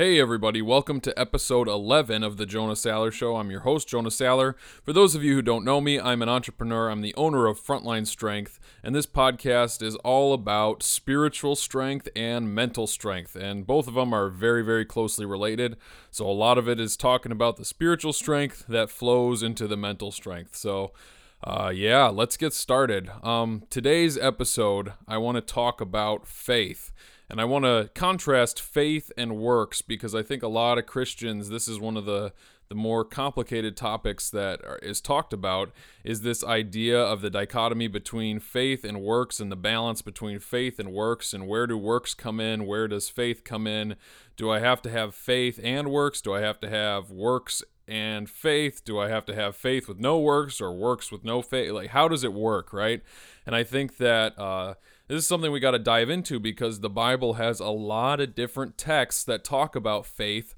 Hey, everybody, welcome to episode 11 of The Jonah Saller Show. I'm your host, Jonah Saller. For those of you who don't know me, I'm an entrepreneur. I'm the owner of Frontline Strength, and this podcast is all about spiritual strength and mental strength, and both of them are very, very closely related. So, a lot of it is talking about the spiritual strength that flows into the mental strength. So, uh, yeah, let's get started. Um, today's episode, I want to talk about faith. And I want to contrast faith and works because I think a lot of Christians, this is one of the the more complicated topics that are, is talked about is this idea of the dichotomy between faith and works and the balance between faith and works and where do works come in where does faith come in? Do i have to have faith and works? Do i have to have works and faith? Do i have to have faith with no works or works with no faith? Like how does it work right? And i think that uh, this is something we got to dive into because the Bible has a lot of different texts that talk about faith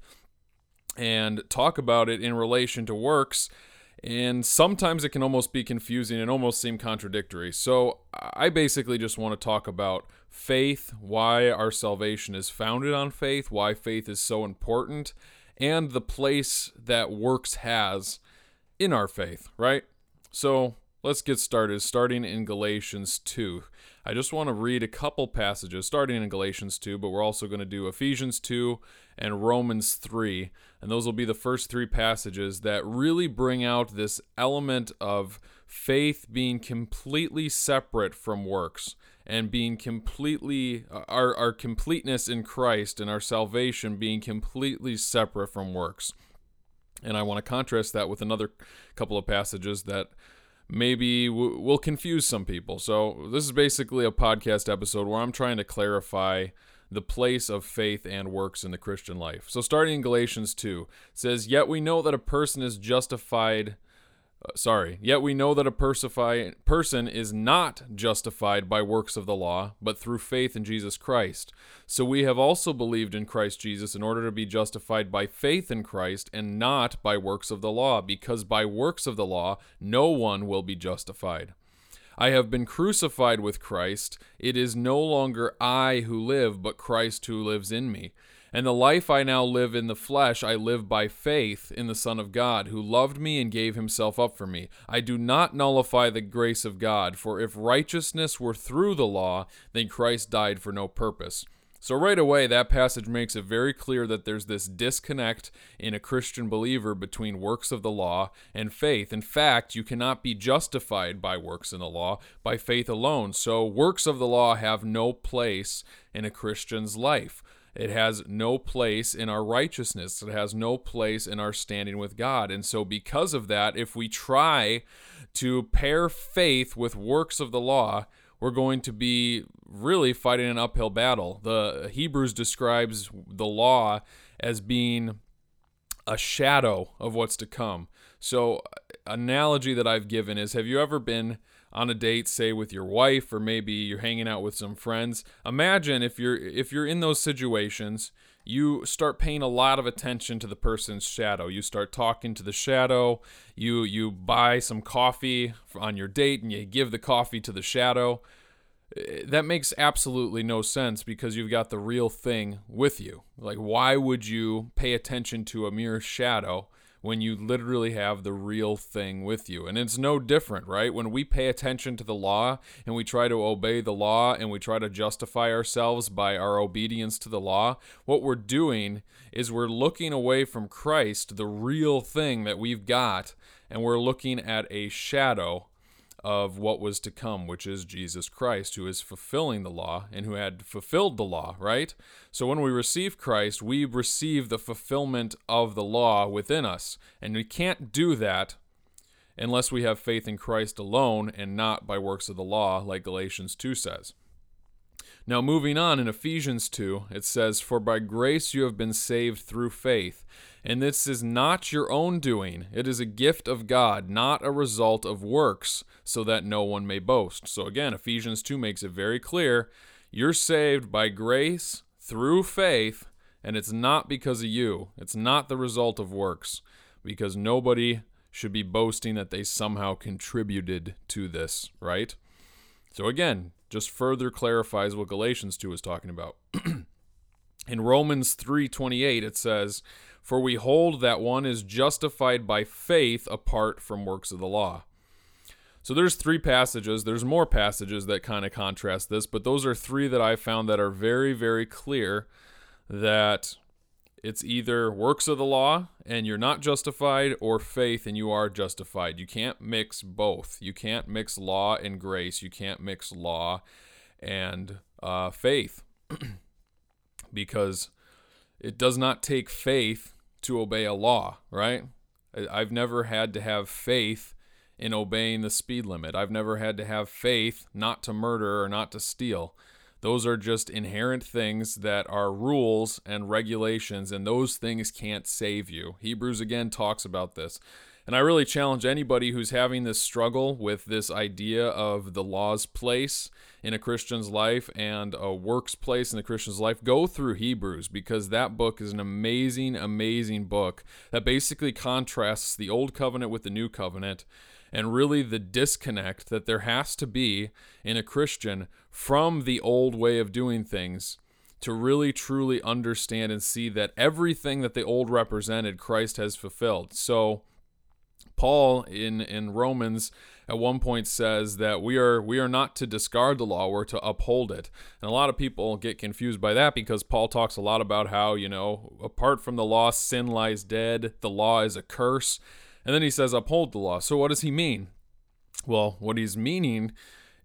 and talk about it in relation to works. And sometimes it can almost be confusing and almost seem contradictory. So I basically just want to talk about faith, why our salvation is founded on faith, why faith is so important, and the place that works has in our faith, right? So let's get started, starting in Galatians 2. I just want to read a couple passages, starting in Galatians 2, but we're also going to do Ephesians 2 and Romans 3. And those will be the first three passages that really bring out this element of faith being completely separate from works and being completely, uh, our, our completeness in Christ and our salvation being completely separate from works. And I want to contrast that with another couple of passages that maybe w- will confuse some people. So, this is basically a podcast episode where I'm trying to clarify the place of faith and works in the Christian life. So, starting in Galatians 2, says, Yet we know that a person is justified uh, sorry, yet we know that a person is not justified by works of the law, but through faith in Jesus Christ. So we have also believed in Christ Jesus in order to be justified by faith in Christ and not by works of the law, because by works of the law no one will be justified. I have been crucified with Christ. It is no longer I who live, but Christ who lives in me. And the life I now live in the flesh, I live by faith in the Son of God, who loved me and gave himself up for me. I do not nullify the grace of God, for if righteousness were through the law, then Christ died for no purpose. So, right away, that passage makes it very clear that there's this disconnect in a Christian believer between works of the law and faith. In fact, you cannot be justified by works in the law, by faith alone. So, works of the law have no place in a Christian's life. It has no place in our righteousness. It has no place in our standing with God. And so, because of that, if we try to pair faith with works of the law, we're going to be really fighting an uphill battle. The Hebrews describes the law as being a shadow of what's to come. So, uh, analogy that I've given is have you ever been on a date say with your wife or maybe you're hanging out with some friends imagine if you're if you're in those situations you start paying a lot of attention to the person's shadow. You start talking to the shadow. You you buy some coffee on your date and you give the coffee to the shadow. Eh, that makes absolutely no sense because you've got the real thing with you. Like why would you pay attention to a mere shadow when you literally have the real thing with you. And it's no different, right? When we pay attention to the law and we try to obey the law and we try to justify ourselves by our obedience to the law, what we're doing is we're looking away from Christ, the real thing that we've got, and we're looking at a shadow of what was to come, which is Jesus Christ, who is fulfilling the law and who had fulfilled the law, right? So when we receive Christ, we receive the fulfillment of the law within us. And we can't do that unless we have faith in Christ alone and not by works of the law, like Galatians 2 says. Now, moving on in Ephesians 2, it says, For by grace you have been saved through faith. And this is not your own doing, it is a gift of God, not a result of works, so that no one may boast. So again, Ephesians 2 makes it very clear you're saved by grace through faith, and it's not because of you, it's not the result of works, because nobody should be boasting that they somehow contributed to this, right? So again, just further clarifies what Galatians 2 is talking about. In Romans 3:28 it says, "For we hold that one is justified by faith apart from works of the law." So there's three passages. There's more passages that kind of contrast this, but those are three that I found that are very very clear that it's either works of the law and you're not justified or faith and you are justified. You can't mix both. You can't mix law and grace. You can't mix law and uh, faith because it does not take faith to obey a law, right? I've never had to have faith in obeying the speed limit. I've never had to have faith not to murder or not to steal. Those are just inherent things that are rules and regulations, and those things can't save you. Hebrews again talks about this. And I really challenge anybody who's having this struggle with this idea of the law's place in a Christian's life and a works place in a Christian's life, go through Hebrews because that book is an amazing, amazing book that basically contrasts the old covenant with the new covenant and really the disconnect that there has to be in a Christian from the old way of doing things to really truly understand and see that everything that the old represented Christ has fulfilled. So Paul in in Romans at one point says that we are we are not to discard the law, we're to uphold it. And a lot of people get confused by that because Paul talks a lot about how, you know, apart from the law sin lies dead, the law is a curse. And then he says, uphold the law. So what does he mean? Well, what he's meaning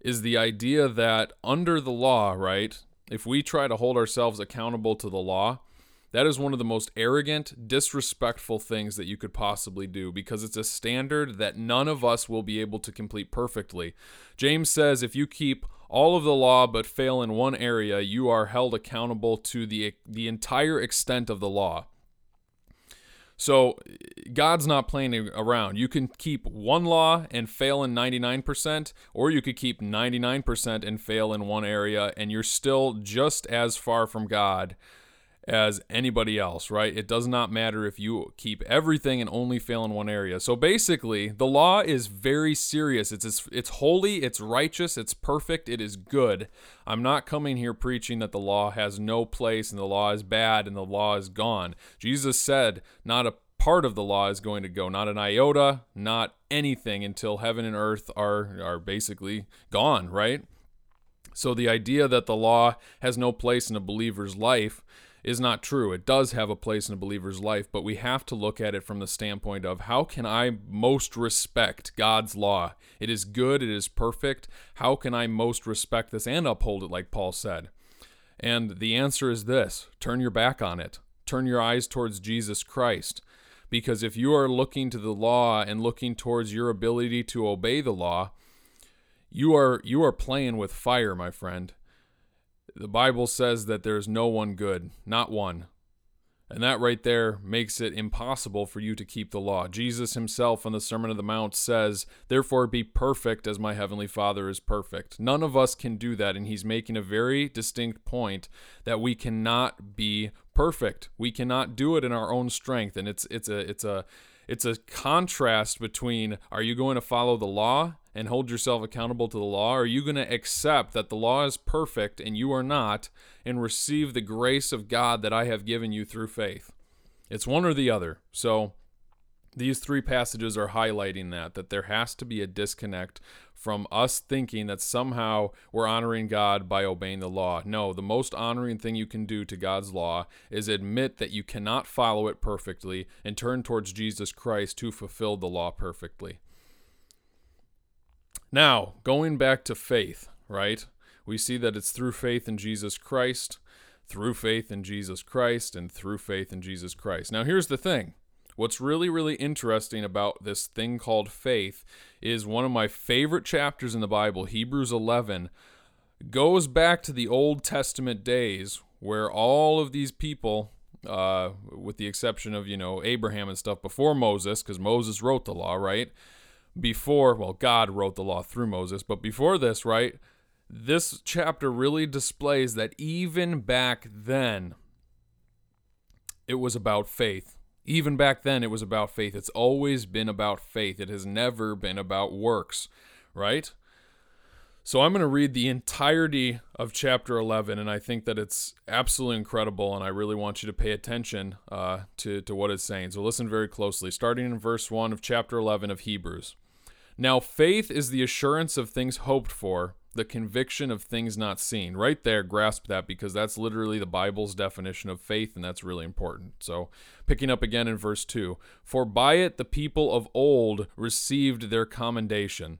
is the idea that under the law, right, if we try to hold ourselves accountable to the law, that is one of the most arrogant, disrespectful things that you could possibly do because it's a standard that none of us will be able to complete perfectly. James says if you keep all of the law but fail in one area, you are held accountable to the the entire extent of the law. So God's not playing around. You can keep one law and fail in 99%, or you could keep 99% and fail in one area, and you're still just as far from God as anybody else, right? It does not matter if you keep everything and only fail in one area. So basically, the law is very serious. It's it's, holy, it's righteous, it's perfect, it is good. I'm not coming here preaching that the law has no place and the law is bad and the law is gone. Jesus said, not a part of the law is going to go, not an iota, not anything until heaven and earth are are basically gone, right? So the idea that the law has no place in a believer's life is not true. It does have a place in a believer's life, but we have to look at it from the standpoint of how can I most respect God's law? It is good, it is perfect. How can I most respect this and uphold it, like Paul said? And the answer is this turn your back on it, turn your eyes towards Jesus Christ. Because if you are looking to the law and looking towards your ability to obey the law, you are you are playing with fire, my friend. The Bible says that there's no one good, not one. And that right there makes it impossible for you to keep the law. Jesus himself in the Sermon on the Mount says, Therefore be perfect as my heavenly Father is perfect. None of us can do that. And he's making a very distinct point that we cannot be perfect. We cannot do it in our own strength. And it's it's a it's a it's a contrast between are you going to follow the law and hold yourself accountable to the law? Are you going to accept that the law is perfect and you are not and receive the grace of God that I have given you through faith? It's one or the other. So these three passages are highlighting that that there has to be a disconnect from us thinking that somehow we're honoring God by obeying the law. No, the most honoring thing you can do to God's law is admit that you cannot follow it perfectly and turn towards Jesus Christ who fulfilled the law perfectly. Now, going back to faith, right? We see that it's through faith in Jesus Christ, through faith in Jesus Christ, and through faith in Jesus Christ. Now, here's the thing. What's really, really interesting about this thing called faith is one of my favorite chapters in the Bible, Hebrews 11, goes back to the Old Testament days where all of these people, uh, with the exception of, you know, Abraham and stuff before Moses, because Moses wrote the law, right? Before, well, God wrote the law through Moses, but before this, right, this chapter really displays that even back then, it was about faith. Even back then, it was about faith. It's always been about faith. It has never been about works, right? So I'm going to read the entirety of chapter 11, and I think that it's absolutely incredible, and I really want you to pay attention uh, to, to what it's saying. So listen very closely, starting in verse 1 of chapter 11 of Hebrews. Now, faith is the assurance of things hoped for, the conviction of things not seen. Right there, grasp that because that's literally the Bible's definition of faith, and that's really important. So, picking up again in verse 2 For by it the people of old received their commendation.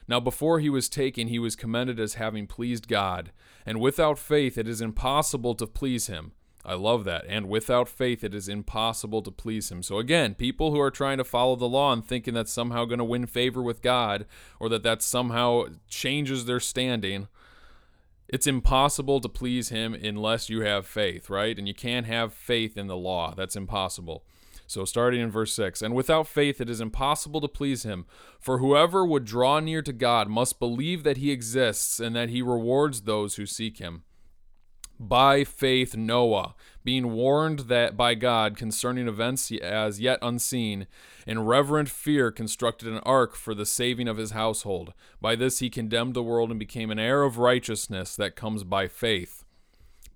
Now, before he was taken, he was commended as having pleased God. And without faith, it is impossible to please him. I love that. And without faith, it is impossible to please him. So, again, people who are trying to follow the law and thinking that's somehow going to win favor with God or that that somehow changes their standing, it's impossible to please him unless you have faith, right? And you can't have faith in the law. That's impossible. So, starting in verse 6 And without faith it is impossible to please him. For whoever would draw near to God must believe that he exists and that he rewards those who seek him. By faith, Noah, being warned that by God concerning events as yet unseen, in reverent fear constructed an ark for the saving of his household. By this he condemned the world and became an heir of righteousness that comes by faith.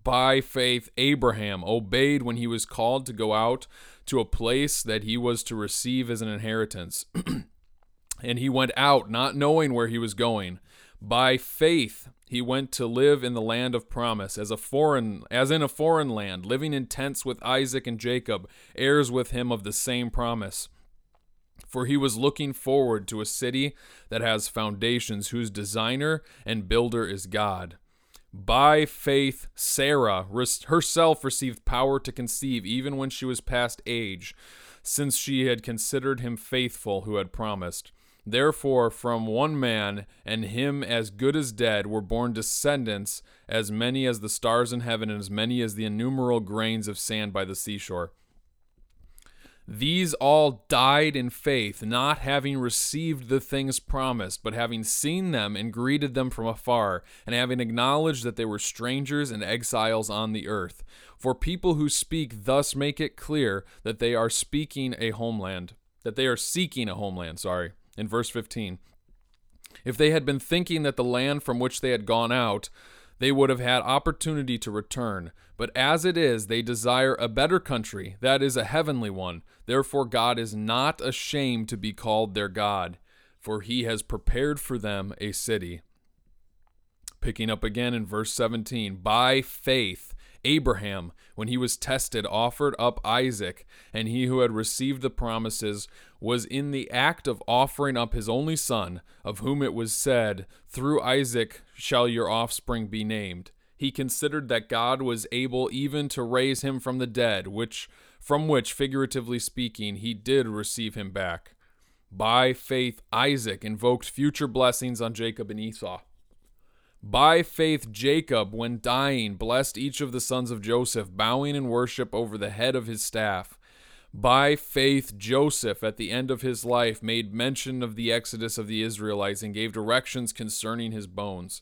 By faith, Abraham obeyed when he was called to go out to a place that he was to receive as an inheritance. and he went out, not knowing where he was going. By faith, he went to live in the land of promise, as a foreign, as in a foreign land, living in tents with Isaac and Jacob, heirs with him of the same promise. For he was looking forward to a city that has foundations, whose designer and builder is God. By faith, Sarah herself received power to conceive even when she was past age, since she had considered him faithful who had promised. Therefore, from one man, and him as good as dead, were born descendants as many as the stars in heaven, and as many as the innumerable grains of sand by the seashore. These all died in faith, not having received the things promised, but having seen them and greeted them from afar, and having acknowledged that they were strangers and exiles on the earth. For people who speak thus make it clear that they are speaking a homeland, that they are seeking a homeland, sorry. In verse 15. If they had been thinking that the land from which they had gone out, they would have had opportunity to return. But as it is, they desire a better country, that is, a heavenly one. Therefore, God is not ashamed to be called their God, for he has prepared for them a city. Picking up again in verse 17 By faith, Abraham, when he was tested, offered up Isaac, and he who had received the promises was in the act of offering up his only son, of whom it was said, Through Isaac shall your offspring be named. He considered that God was able even to raise him from the dead, which from which figuratively speaking he did receive him back. By faith Isaac invoked future blessings on Jacob and Esau. By faith, Jacob, when dying, blessed each of the sons of Joseph, bowing in worship over the head of his staff. By faith, Joseph, at the end of his life, made mention of the exodus of the Israelites and gave directions concerning his bones.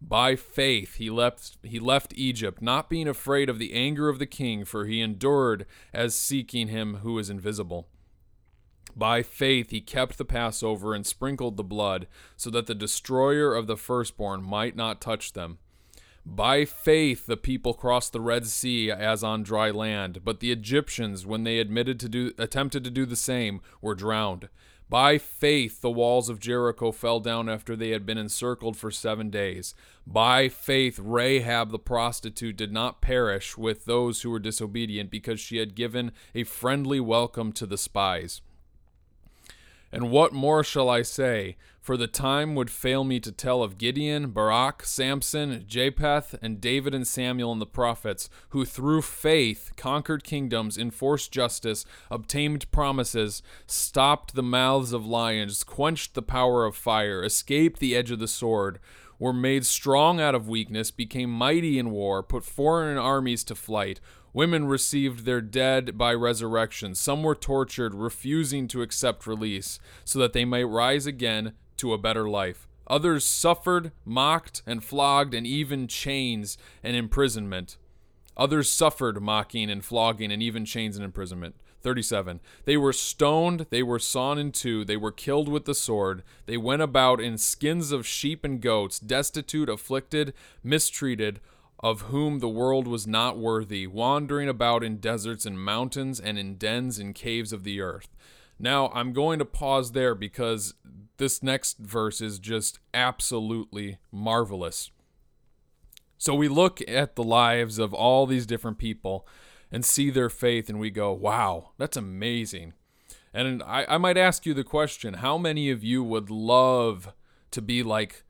By faith he left he left Egypt, not being afraid of the anger of the king, for he endured as seeking him who is invisible. By faith he kept the Passover and sprinkled the blood, so that the destroyer of the firstborn might not touch them. By faith, the people crossed the Red Sea as on dry land, but the Egyptians, when they admitted to do, attempted to do the same, were drowned. By faith, the walls of Jericho fell down after they had been encircled for seven days. By faith, Rahab the prostitute did not perish with those who were disobedient because she had given a friendly welcome to the spies. And what more shall I say? For the time would fail me to tell of Gideon, Barak, Samson, Jephthah, and David and Samuel and the prophets, who through faith conquered kingdoms, enforced justice, obtained promises, stopped the mouths of lions, quenched the power of fire, escaped the edge of the sword, were made strong out of weakness, became mighty in war, put foreign armies to flight Women received their dead by resurrection. Some were tortured, refusing to accept release, so that they might rise again to a better life. Others suffered, mocked, and flogged, and even chains and imprisonment. Others suffered mocking and flogging, and even chains and imprisonment. 37. They were stoned, they were sawn in two, they were killed with the sword. They went about in skins of sheep and goats, destitute, afflicted, mistreated of whom the world was not worthy, wandering about in deserts and mountains and in dens and caves of the earth. Now, I'm going to pause there because this next verse is just absolutely marvelous. So we look at the lives of all these different people and see their faith, and we go, wow, that's amazing. And I, I might ask you the question how many of you would love to be like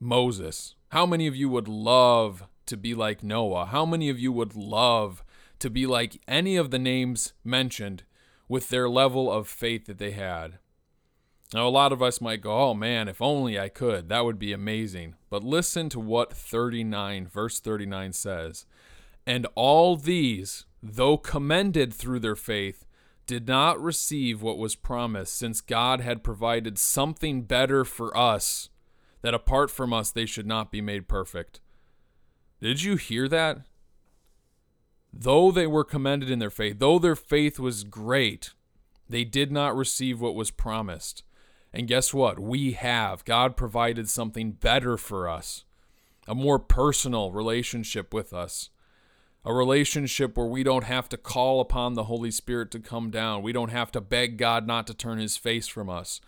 Moses? How many of you would love to be like Noah? How many of you would love to be like any of the names mentioned with their level of faith that they had? Now, a lot of us might go, oh man, if only I could. That would be amazing. But listen to what 39, verse 39 says. And all these, though commended through their faith, did not receive what was promised, since God had provided something better for us, that apart from us they should not be made perfect. Did you hear that? Though they were commended in their faith, though their faith was great, they did not receive what was promised. And guess what? We have. God provided something better for us a more personal relationship with us. A relationship where we don't have to call upon the Holy Spirit to come down. We don't have to beg God not to turn his face from us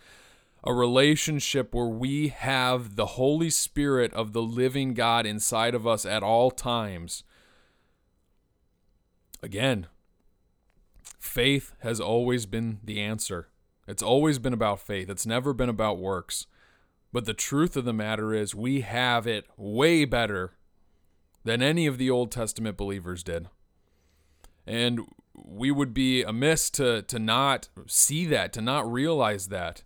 a relationship where we have the Holy Spirit of the living God inside of us at all times. Again, faith has always been the answer. It's always been about faith, it's never been about works. But the truth of the matter is, we have it way better than any of the Old Testament believers did. And we would be amiss to, to not see that, to not realize that.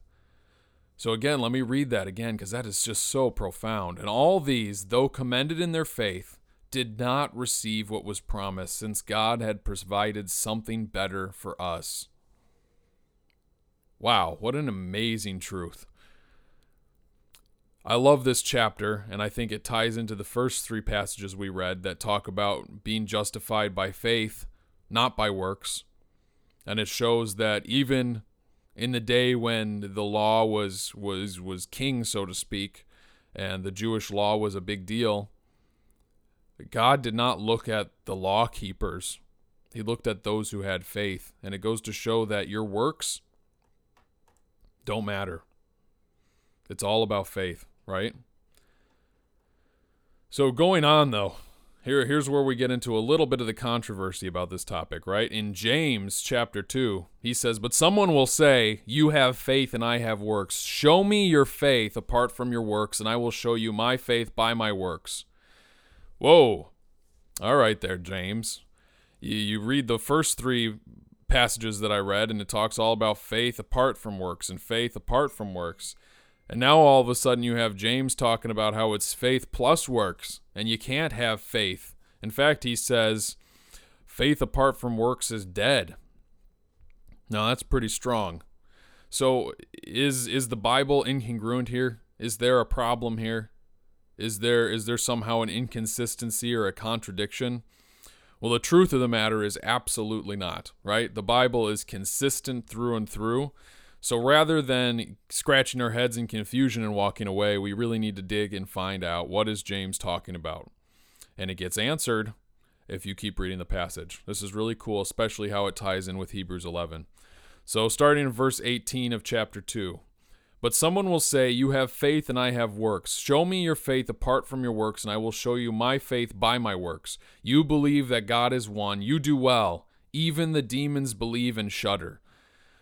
So again, let me read that again because that is just so profound. And all these, though commended in their faith, did not receive what was promised, since God had provided something better for us. Wow, what an amazing truth. I love this chapter, and I think it ties into the first three passages we read that talk about being justified by faith, not by works. And it shows that even in the day when the law was was was king, so to speak, and the Jewish law was a big deal. God did not look at the law keepers. He looked at those who had faith, and it goes to show that your works don't matter. It's all about faith, right? So going on though, here, here's where we get into a little bit of the controversy about this topic, right? In James chapter 2, he says, But someone will say, You have faith and I have works. Show me your faith apart from your works, and I will show you my faith by my works. Whoa. All right, there, James. You, you read the first three passages that I read, and it talks all about faith apart from works and faith apart from works. And now all of a sudden you have James talking about how it's faith plus works, and you can't have faith. In fact, he says faith apart from works is dead. Now that's pretty strong. So is is the Bible incongruent here? Is there a problem here? Is there is there somehow an inconsistency or a contradiction? Well, the truth of the matter is absolutely not, right? The Bible is consistent through and through. So rather than scratching our heads in confusion and walking away, we really need to dig and find out what is James talking about. And it gets answered if you keep reading the passage. This is really cool, especially how it ties in with Hebrews 11. So, starting in verse 18 of chapter 2. But someone will say, You have faith and I have works. Show me your faith apart from your works, and I will show you my faith by my works. You believe that God is one. You do well. Even the demons believe and shudder.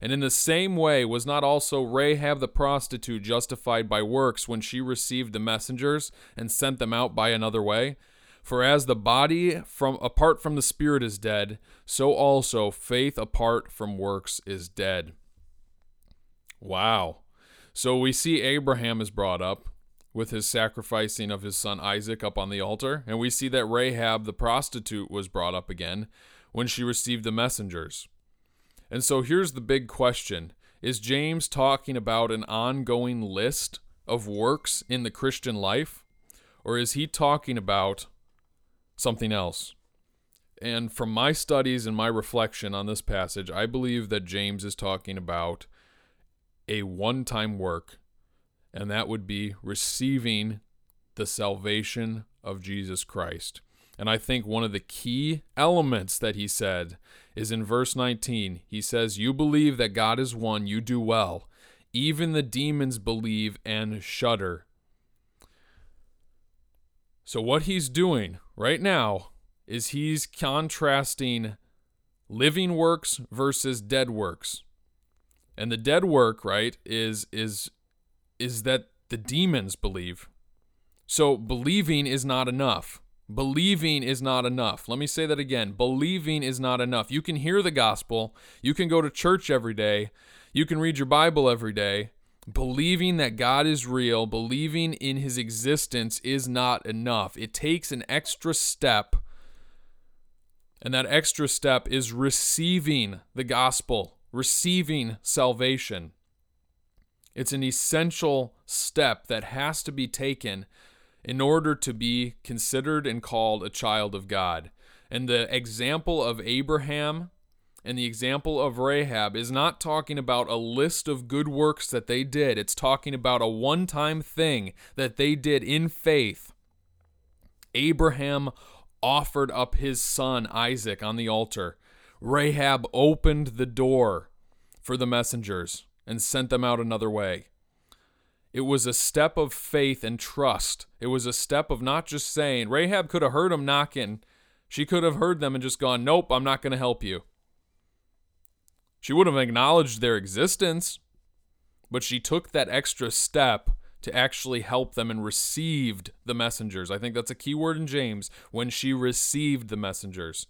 And in the same way, was not also Rahab the prostitute justified by works when she received the messengers and sent them out by another way? For as the body from apart from the spirit is dead, so also faith apart from works is dead. Wow. So we see Abraham is brought up with his sacrificing of his son Isaac up on the altar, and we see that Rahab the prostitute was brought up again when she received the messengers. And so here's the big question Is James talking about an ongoing list of works in the Christian life? Or is he talking about something else? And from my studies and my reflection on this passage, I believe that James is talking about a one time work, and that would be receiving the salvation of Jesus Christ. And I think one of the key elements that he said is in verse 19. He says, You believe that God is one, you do well. Even the demons believe and shudder. So, what he's doing right now is he's contrasting living works versus dead works. And the dead work, right, is is is that the demons believe. So believing is not enough. Believing is not enough. Let me say that again. Believing is not enough. You can hear the gospel, you can go to church every day, you can read your Bible every day. Believing that God is real, believing in his existence is not enough. It takes an extra step. And that extra step is receiving the gospel, receiving salvation. It's an essential step that has to be taken in order to be considered and called a child of God. And the example of Abraham and the example of Rahab is not talking about a list of good works that they did, it's talking about a one time thing that they did in faith. Abraham offered up his son Isaac on the altar. Rahab opened the door for the messengers and sent them out another way. It was a step of faith and trust. It was a step of not just saying, Rahab could have heard them knocking. She could have heard them and just gone, Nope, I'm not going to help you. She would have acknowledged their existence, but she took that extra step to actually help them and received the messengers. I think that's a key word in James when she received the messengers.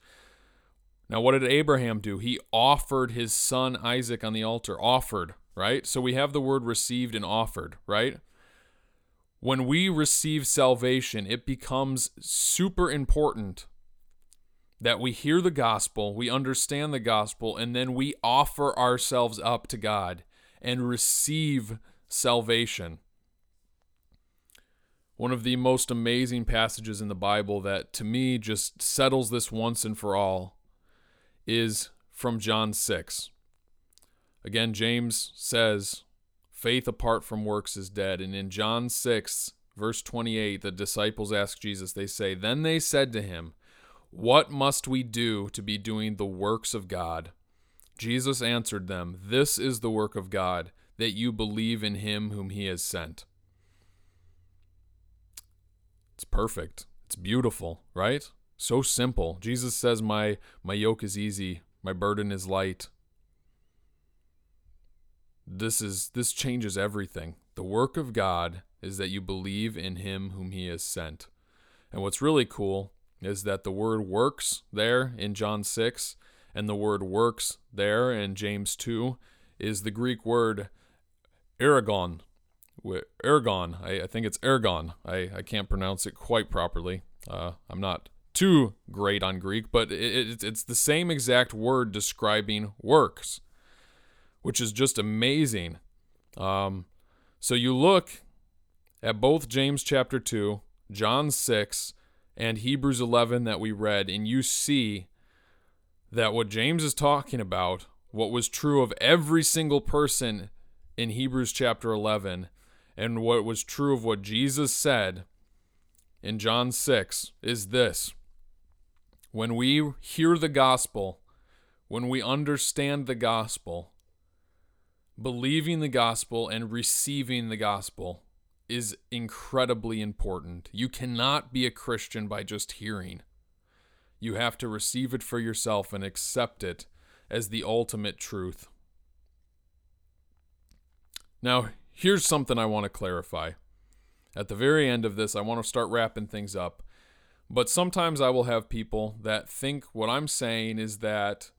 Now, what did Abraham do? He offered his son Isaac on the altar. Offered right? So we have the word received and offered, right? When we receive salvation, it becomes super important that we hear the gospel, we understand the gospel, and then we offer ourselves up to God and receive salvation. One of the most amazing passages in the Bible that to me just settles this once and for all is from John 6. Again, James says, faith apart from works is dead. And in John 6, verse 28, the disciples ask Jesus, they say, Then they said to him, What must we do to be doing the works of God? Jesus answered them, This is the work of God, that you believe in him whom he has sent. It's perfect. It's beautiful, right? So simple. Jesus says, My my yoke is easy, my burden is light. This is this changes everything. The work of God is that you believe in him whom he has sent. And what's really cool is that the word works there in John 6 and the word works there in James 2 is the Greek word ergon. Ergon. I, I think it's ergon. I, I can't pronounce it quite properly. Uh, I'm not too great on Greek, but it, it, it's the same exact word describing works, which is just amazing. Um, so you look at both James chapter 2, John 6, and Hebrews 11 that we read, and you see that what James is talking about, what was true of every single person in Hebrews chapter 11, and what was true of what Jesus said in John 6 is this. When we hear the gospel, when we understand the gospel, believing the gospel and receiving the gospel is incredibly important. You cannot be a Christian by just hearing. You have to receive it for yourself and accept it as the ultimate truth. Now, here's something I want to clarify. At the very end of this, I want to start wrapping things up. But sometimes I will have people that think what I'm saying is that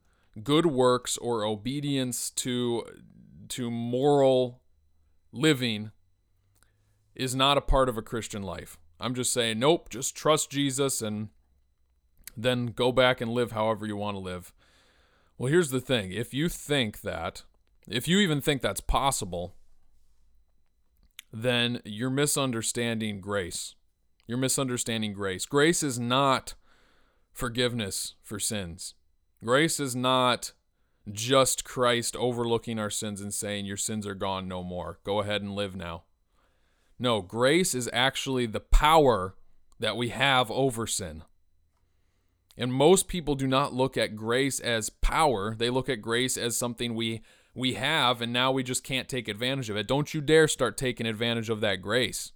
good works or obedience to to moral living is not a part of a Christian life. I'm just saying, nope, just trust Jesus and then go back and live however you want to live. Well, here's the thing if you think that, if you even think that's possible, then you're misunderstanding grace. You're misunderstanding grace. Grace is not forgiveness for sins. Grace is not just Christ overlooking our sins and saying, Your sins are gone no more. Go ahead and live now. No, grace is actually the power that we have over sin. And most people do not look at grace as power. They look at grace as something we we have and now we just can't take advantage of it. Don't you dare start taking advantage of that grace.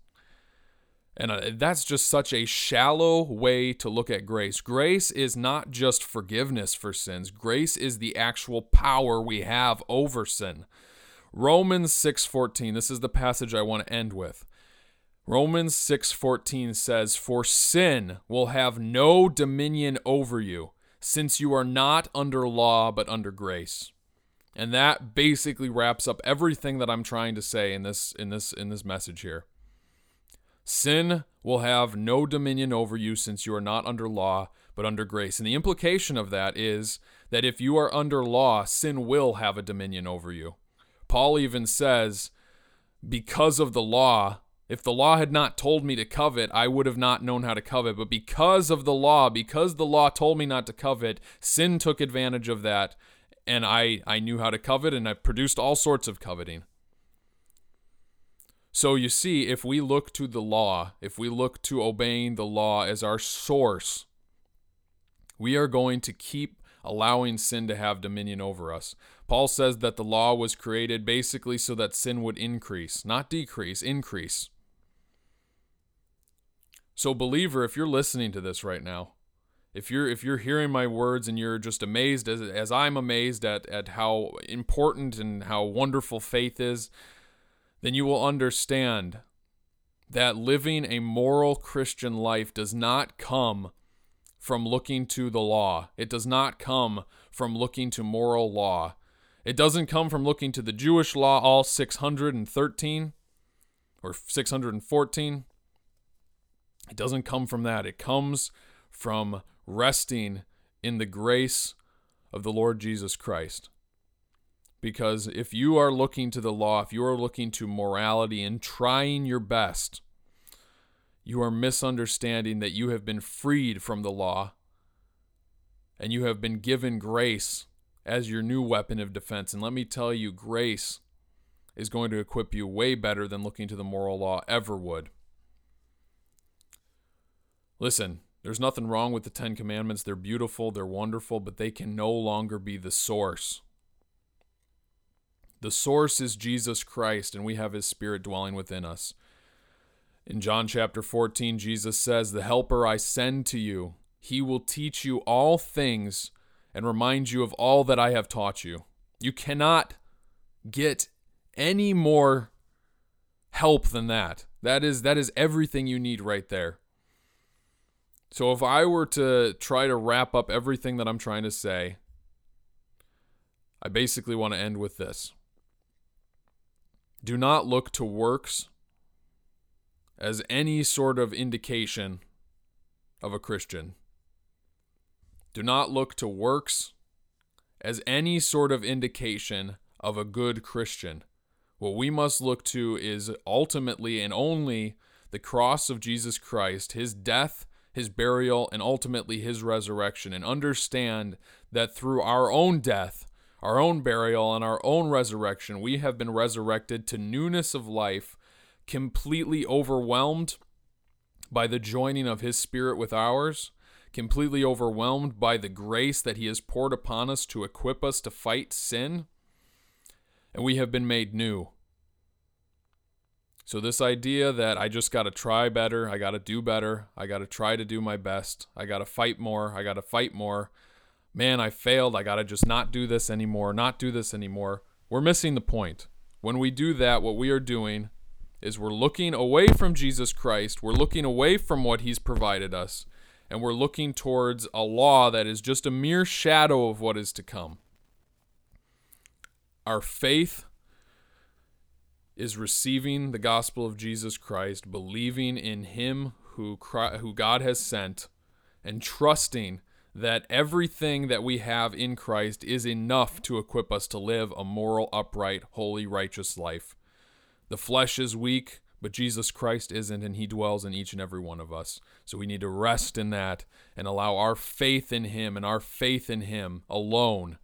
And uh, that's just such a shallow way to look at grace. Grace is not just forgiveness for sins. Grace is the actual power we have over sin. Romans 6:14. This is the passage I want to end with. Romans 6:14 says, "For sin will have no dominion over you, since you are not under law but under grace." And that basically wraps up everything that I'm trying to say in this in this in this message here. Sin will have no dominion over you since you are not under law but under grace. And the implication of that is that if you are under law, sin will have a dominion over you. Paul even says, because of the law, if the law had not told me to covet, I would have not known how to covet. But because of the law, because the law told me not to covet, sin took advantage of that and I, I knew how to covet and I produced all sorts of coveting. So you see, if we look to the law, if we look to obeying the law as our source, we are going to keep allowing sin to have dominion over us. Paul says that the law was created basically so that sin would increase, not decrease, increase. So, believer, if you're listening to this right now, if you're if you're hearing my words and you're just amazed as as I'm amazed at at how important and how wonderful faith is, then you will understand that living a moral Christian life does not come from looking to the law. It does not come from looking to moral law. It doesn't come from looking to the Jewish law, all 613 or 614. It doesn't come from that. It comes from resting in the grace of the Lord Jesus Christ. Because if you are looking to the law, if you are looking to morality and trying your best, you are misunderstanding that you have been freed from the law and you have been given grace as your new weapon of defense. And let me tell you, grace is going to equip you way better than looking to the moral law ever would. Listen, there's nothing wrong with the Ten Commandments. They're beautiful, they're wonderful, but they can no longer be the source. The source is Jesus Christ, and we have His Spirit dwelling within us. In John chapter 14, Jesus says, The Helper I send to you, He will teach you all things and remind you of all that I have taught you. You cannot get any more help than that. That is that is everything you need right there. So if I were to try to wrap up everything that I'm trying to say, I basically want to end with this. Do not look to works as any sort of indication of a Christian. Do not look to works as any sort of indication of a good Christian. What we must look to is ultimately and only the cross of Jesus Christ, his death, his burial, and ultimately his resurrection, and understand that through our own death, our own burial, and our own resurrection, we have been resurrected to newness of life, completely overwhelmed by the joining of his spirit with ours completely overwhelmed by the grace that He has poured upon us to equip us to fight sin, and we have been made new. So, this idea that I just got to try better, I got to do better, I got to try to do my best, I got to fight more, I got to fight more. Man, I failed, I got to just not do this anymore, not do this anymore. We're missing the point. When we do that, what we are doing is we're looking away from Jesus Christ, we're looking away from what He's provided us, and we're looking towards a law that is just a mere shadow of what is to come. Our faith is receiving the gospel of Jesus Christ, believing in Him who, Christ, who God has sent, and trusting that everything that we have in Christ is enough to equip us to live a moral, upright, holy, righteous life. The flesh is weak, but Jesus Christ isn't, and He dwells in each and every one of us. So we need to rest in that and allow our faith in Him and our faith in Him alone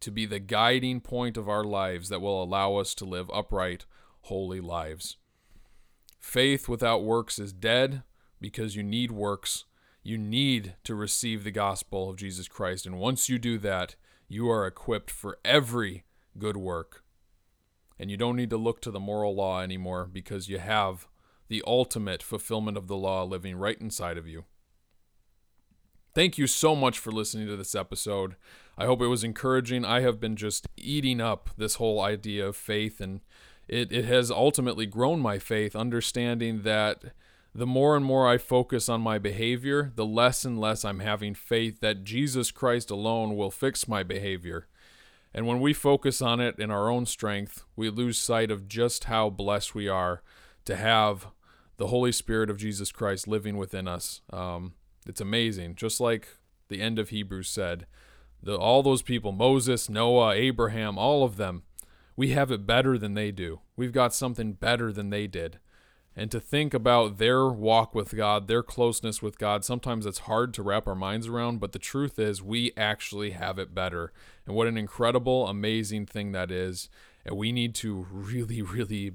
to be the guiding point of our lives that will allow us to live upright, holy lives. Faith without works is dead because you need works. You need to receive the gospel of Jesus Christ. And once you do that, you are equipped for every good work and you don't need to look to the moral law anymore because you have the ultimate fulfillment of the law living right inside of you. Thank you so much for listening to this episode. I hope it was encouraging. I have been just eating up this whole idea of faith, and it, it has ultimately grown my faith, understanding that the more and more I focus on my behavior, the less and less I'm having faith that Jesus Christ alone will fix my behavior. And when we focus on it in our own strength, we lose sight of just how blessed we are to have the Holy Spirit of Jesus Christ living within us. Um, it's amazing. Just like the end of Hebrews said, the, all those people Moses, Noah, Abraham, all of them we have it better than they do. We've got something better than they did and to think about their walk with God, their closeness with God, sometimes it's hard to wrap our minds around, but the truth is we actually have it better. And what an incredible, amazing thing that is. And we need to really, really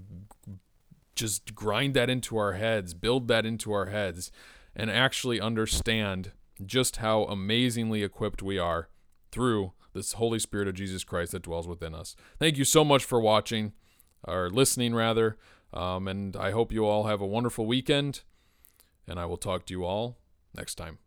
just grind that into our heads, build that into our heads, and actually understand just how amazingly equipped we are through this Holy Spirit of Jesus Christ that dwells within us. Thank you so much for watching, or listening rather. Um, and I hope you all have a wonderful weekend. And I will talk to you all next time.